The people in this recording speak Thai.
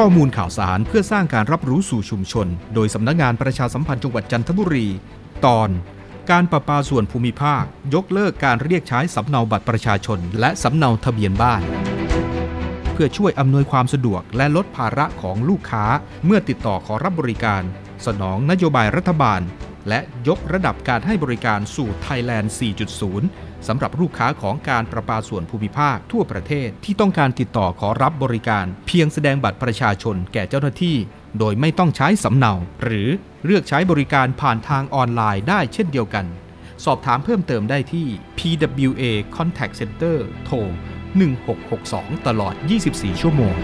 ข้อมูลข่าวสารเพื่อสร้างการรับรู้สู่ชุมชน โดยสำนักงานประชาสัมพันธ์จังหวัดจันทบุรี ตอน การประปาส่วนภูมิภาค ยกเลิกการเรียกใช้สำเนาบัตรประชาชน และสำเนาทะเบียนบ้าน เพื่อช่วยอำนวยความสะดวกและลดภาระของลูกค้าเมื่อติดต่อขอรับบริการ สนองนโยบายรัฐบาล และยกระดับการให้บริการสู่ Thailand 4.0 สำหรับลูกค้าของการประปาส่วนภูมิภาคทั่วประเทศ ที่ต้องการติดต่อขอรับบริการ เพียงแสดงบัตรประชาชนแก่เจ้าหน้าที่ โดยไม่ต้องใช้สำเนา หรือเลือกใช้บริการผ่านทางออนไลน์ได้เช่นเดียวกัน สอบถามเพิ่มเติมได้ที่ PWA Contact Center โทร1662 ตลอด 24 ชั่วโมง